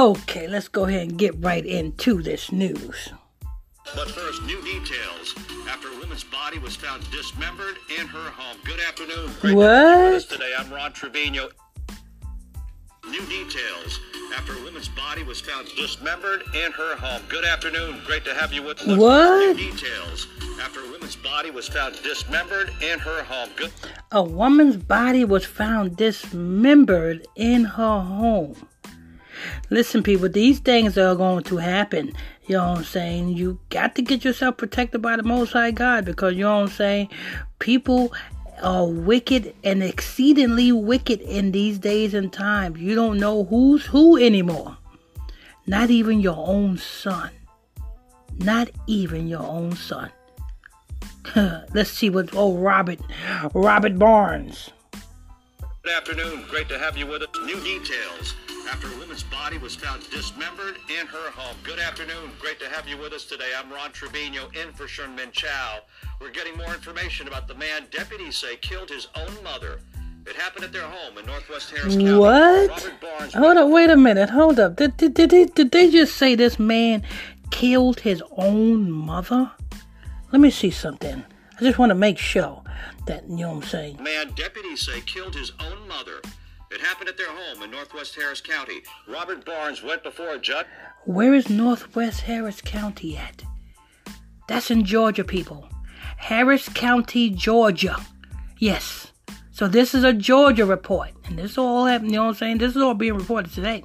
Okay, let's go ahead and get right into this news. But first, new details. After a woman's body was found dismembered in her home. Good afternoon. Great What? Today, I'm Ron Trevino. New details. After a woman's body was found dismembered in her home. Good afternoon. Great to have you with us. What? New details. After a woman's body was found dismembered in her home. Good. A woman's body was found dismembered in her home. Listen, people, these things are going to happen. You know what I'm saying? You got to get yourself protected by the Most High God because, you know what I'm saying? People are wicked and exceedingly wicked in these days and times. You don't know who's who anymore. Not even your own son. Not even your own son. Let's see what oh Robert Robert Barnes. Good afternoon. Great to have you with us. New details. After a woman's body was found dismembered in her home. Good afternoon. Great to have you with us today. I'm Ron Trevino in for Sherman Chow. We're getting more information about the man deputies say killed his own mother. It happened at their home in Northwest Harris County. What? Barnes. Hold up, wait a minute, hold up. Did, did, did, they, did they just say this man killed his own mother? Let me see something. I just want to make sure that, you know what I'm saying. man deputies say killed his own mother. It happened at their home in Northwest Harris County. Robert Barnes went before a judge. Where is Northwest Harris County at? That's in Georgia, people. Harris County, Georgia. Yes. So this is a Georgia report. And this all happened, you know what I'm saying? This is all being reported today.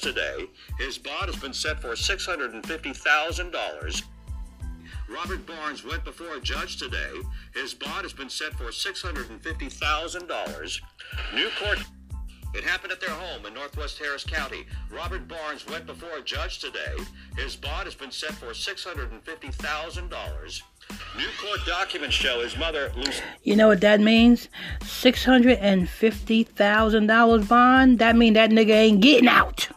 today. His bond has been set for $650,000. Robert Barnes went before a judge today. His bond has been set for $650,000. New court. It happened at their home in Northwest Harris County. Robert Barnes went before a judge today. His bond has been set for $650,000. New court documents show his mother, Lucy. You know what that means? Six hundred and fifty thousand dollars bond. That mean that nigga ain't getting out.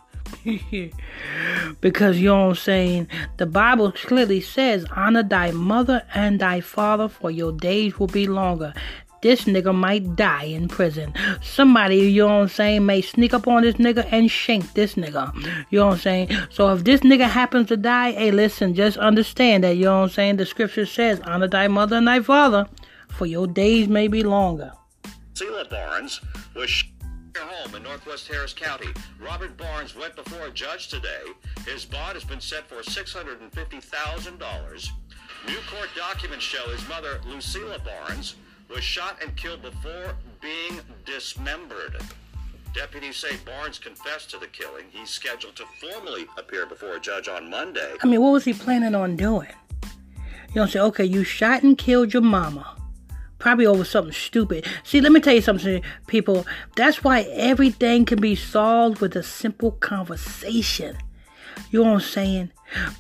because you know what I'm saying. The Bible clearly says, "Honor thy mother and thy father, for your days will be longer." This nigga might die in prison. Somebody, you know what I'm saying, may sneak up on this nigga and shank this nigga. You know what I'm saying? So if this nigga happens to die, hey, listen, just understand that, you know what I'm saying? The scripture says, honor thy mother and thy father, for your days may be longer. Sheila Barnes was home in Northwest Harris County. Robert Barnes went before a judge today. His bond has been set for $650,000. New court documents show his mother, Lucilla Barnes, was shot and killed before being dismembered. Deputies say Barnes confessed to the killing. He's scheduled to formally appear before a judge on Monday. I mean, what was he planning on doing? You what I'm? Okay, you shot and killed your mama. Probably over something stupid. See, let me tell you something, people. That's why everything can be solved with a simple conversation. You know what I'm saying?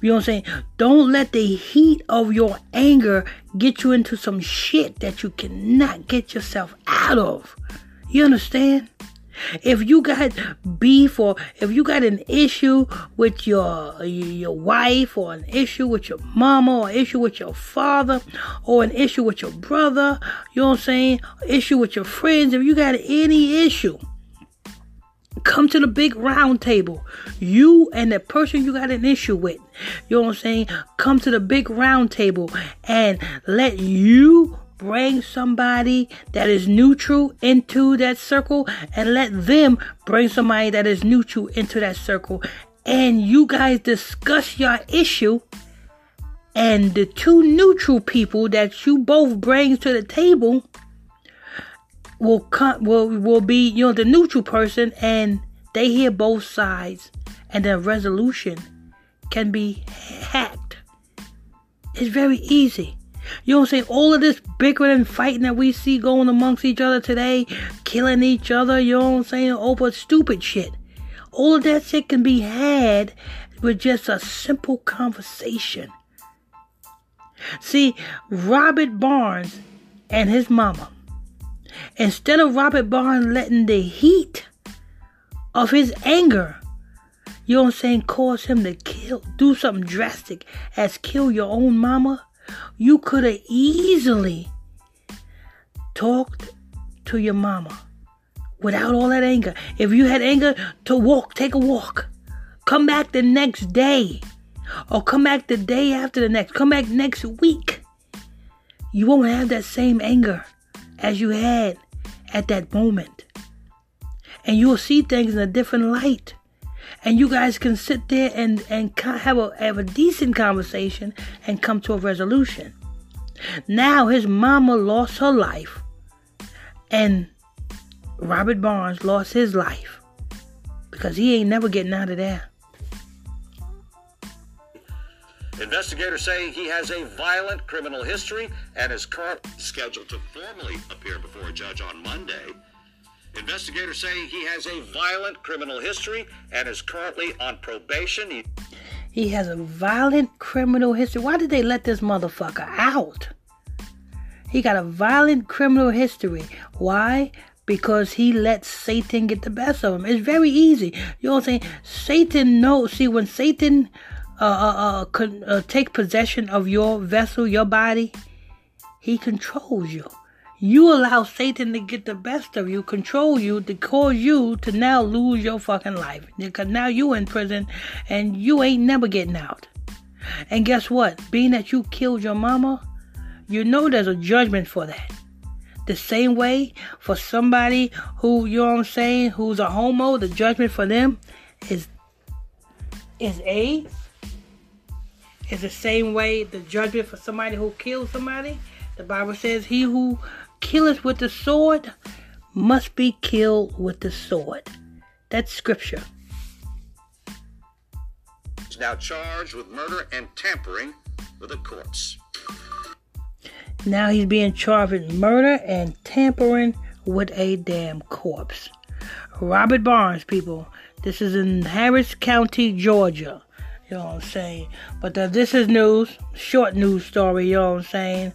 You know what I'm saying? Don't let the heat of your anger get you into some shit that you cannot get yourself out of. You understand? If you got beef or if you got an issue with your your wife or an issue with your mama or issue with your father or an issue with your brother, you know what I'm saying? Issue with your friends, if you got any issue, come to the big round table. You and the person you got an issue with. You know what I'm saying? Come to the big round table and let you bring somebody that is neutral into that circle and let them bring somebody that is neutral into that circle. And you guys discuss your issue and the two neutral people that you both bring to the table will come will will be you know the neutral person and they hear both sides and the resolution can be hacked it's very easy you I'm saying? All of this bickering and fighting that we see going amongst each other today, killing each other, you know what I'm saying, over stupid shit. All of that shit can be had with just a simple conversation. See, Robert Barnes and his mama Instead of Robert Barnes letting the heat of his anger, you know what I'm saying, cause him to kill, do something drastic as kill your own mama, you could have easily talked to your mama without all that anger. If you had anger to walk, take a walk. Come back the next day. Or come back the day after the next. Come back next week. You won't have that same anger as you had at that moment. And you'll see things in a different light. And you guys can sit there and, and have a, have a decent conversation and come to a resolution. Now his mama lost her life. And Robert Barnes lost his life. Because he ain't never getting out of there. Investigators say he has a violent criminal history and is currently scheduled to formally appear before a judge on Monday. Investigators say he has a violent criminal history and is currently on probation. He, he has a violent criminal history. Why did they let this motherfucker out? He got a violent criminal history. Why? Because he let Satan get the best of him. It's very easy. You know what I'm saying? Satan knows. See, when Satan uh, uh, uh, uh, take possession of your vessel, your body, he controls you. You allow Satan to get the best of you, control you, to cause you to now lose your fucking life. Because now you in prison and you ain't never getting out. And guess what? Being that you killed your mama, you know there's a judgment for that. The same way for somebody who, you know what I'm saying, who's a homo, the judgment for them is is AIDS is the same way the judgment for somebody who kills somebody. The Bible says, He who killeth with the sword must be killed with the sword. That's scripture. He's now charged with murder and tampering with a corpse. Now he's being charged with murder and tampering with a damn corpse. Robert Barnes, people. This is in Harris County, Georgia. You know what I'm saying? But uh, this is news, short news story. You know what I'm saying?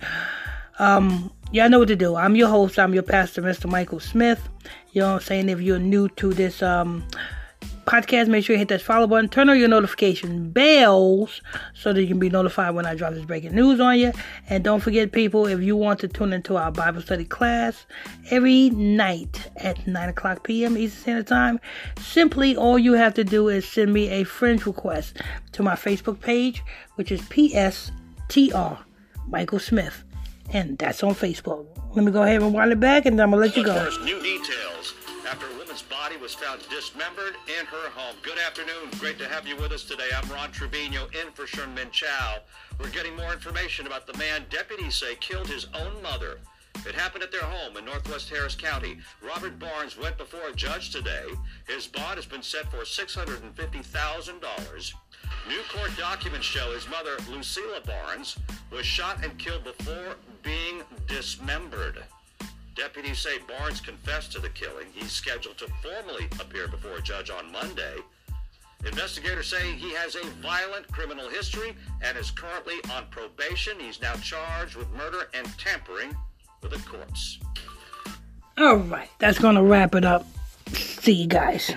Um, y'all know what to do. I'm your host. I'm your pastor, Mr. Michael Smith. You know what I'm saying? If you're new to this um podcast, make sure you hit that follow button, turn on your notification bells so that you can be notified when I drop this breaking news on you. And don't forget, people, if you want to tune into our Bible study class every night at 9 o'clock p.m. Eastern Standard Time, simply all you have to do is send me a friend request to my Facebook page, which is PSTR Michael Smith. And that's on Facebook. Let me go ahead and wind it back, and I'm going to let you go. First, new details after a woman's body was found dismembered in her home. Good afternoon. Great to have you with us today. I'm Ron Trevino in for Sherman Chow. We're getting more information about the man deputies say killed his own mother. It happened at their home in northwest Harris County. Robert Barnes went before a judge today. His bond has been set for $650,000. New court documents show his mother, Lucilla Barnes, was shot and killed before being dismembered. Deputies say Barnes confessed to the killing. He's scheduled to formally appear before a judge on Monday. Investigators say he has a violent criminal history and is currently on probation. He's now charged with murder and tampering with a corpse. All right, that's going to wrap it up. See you guys.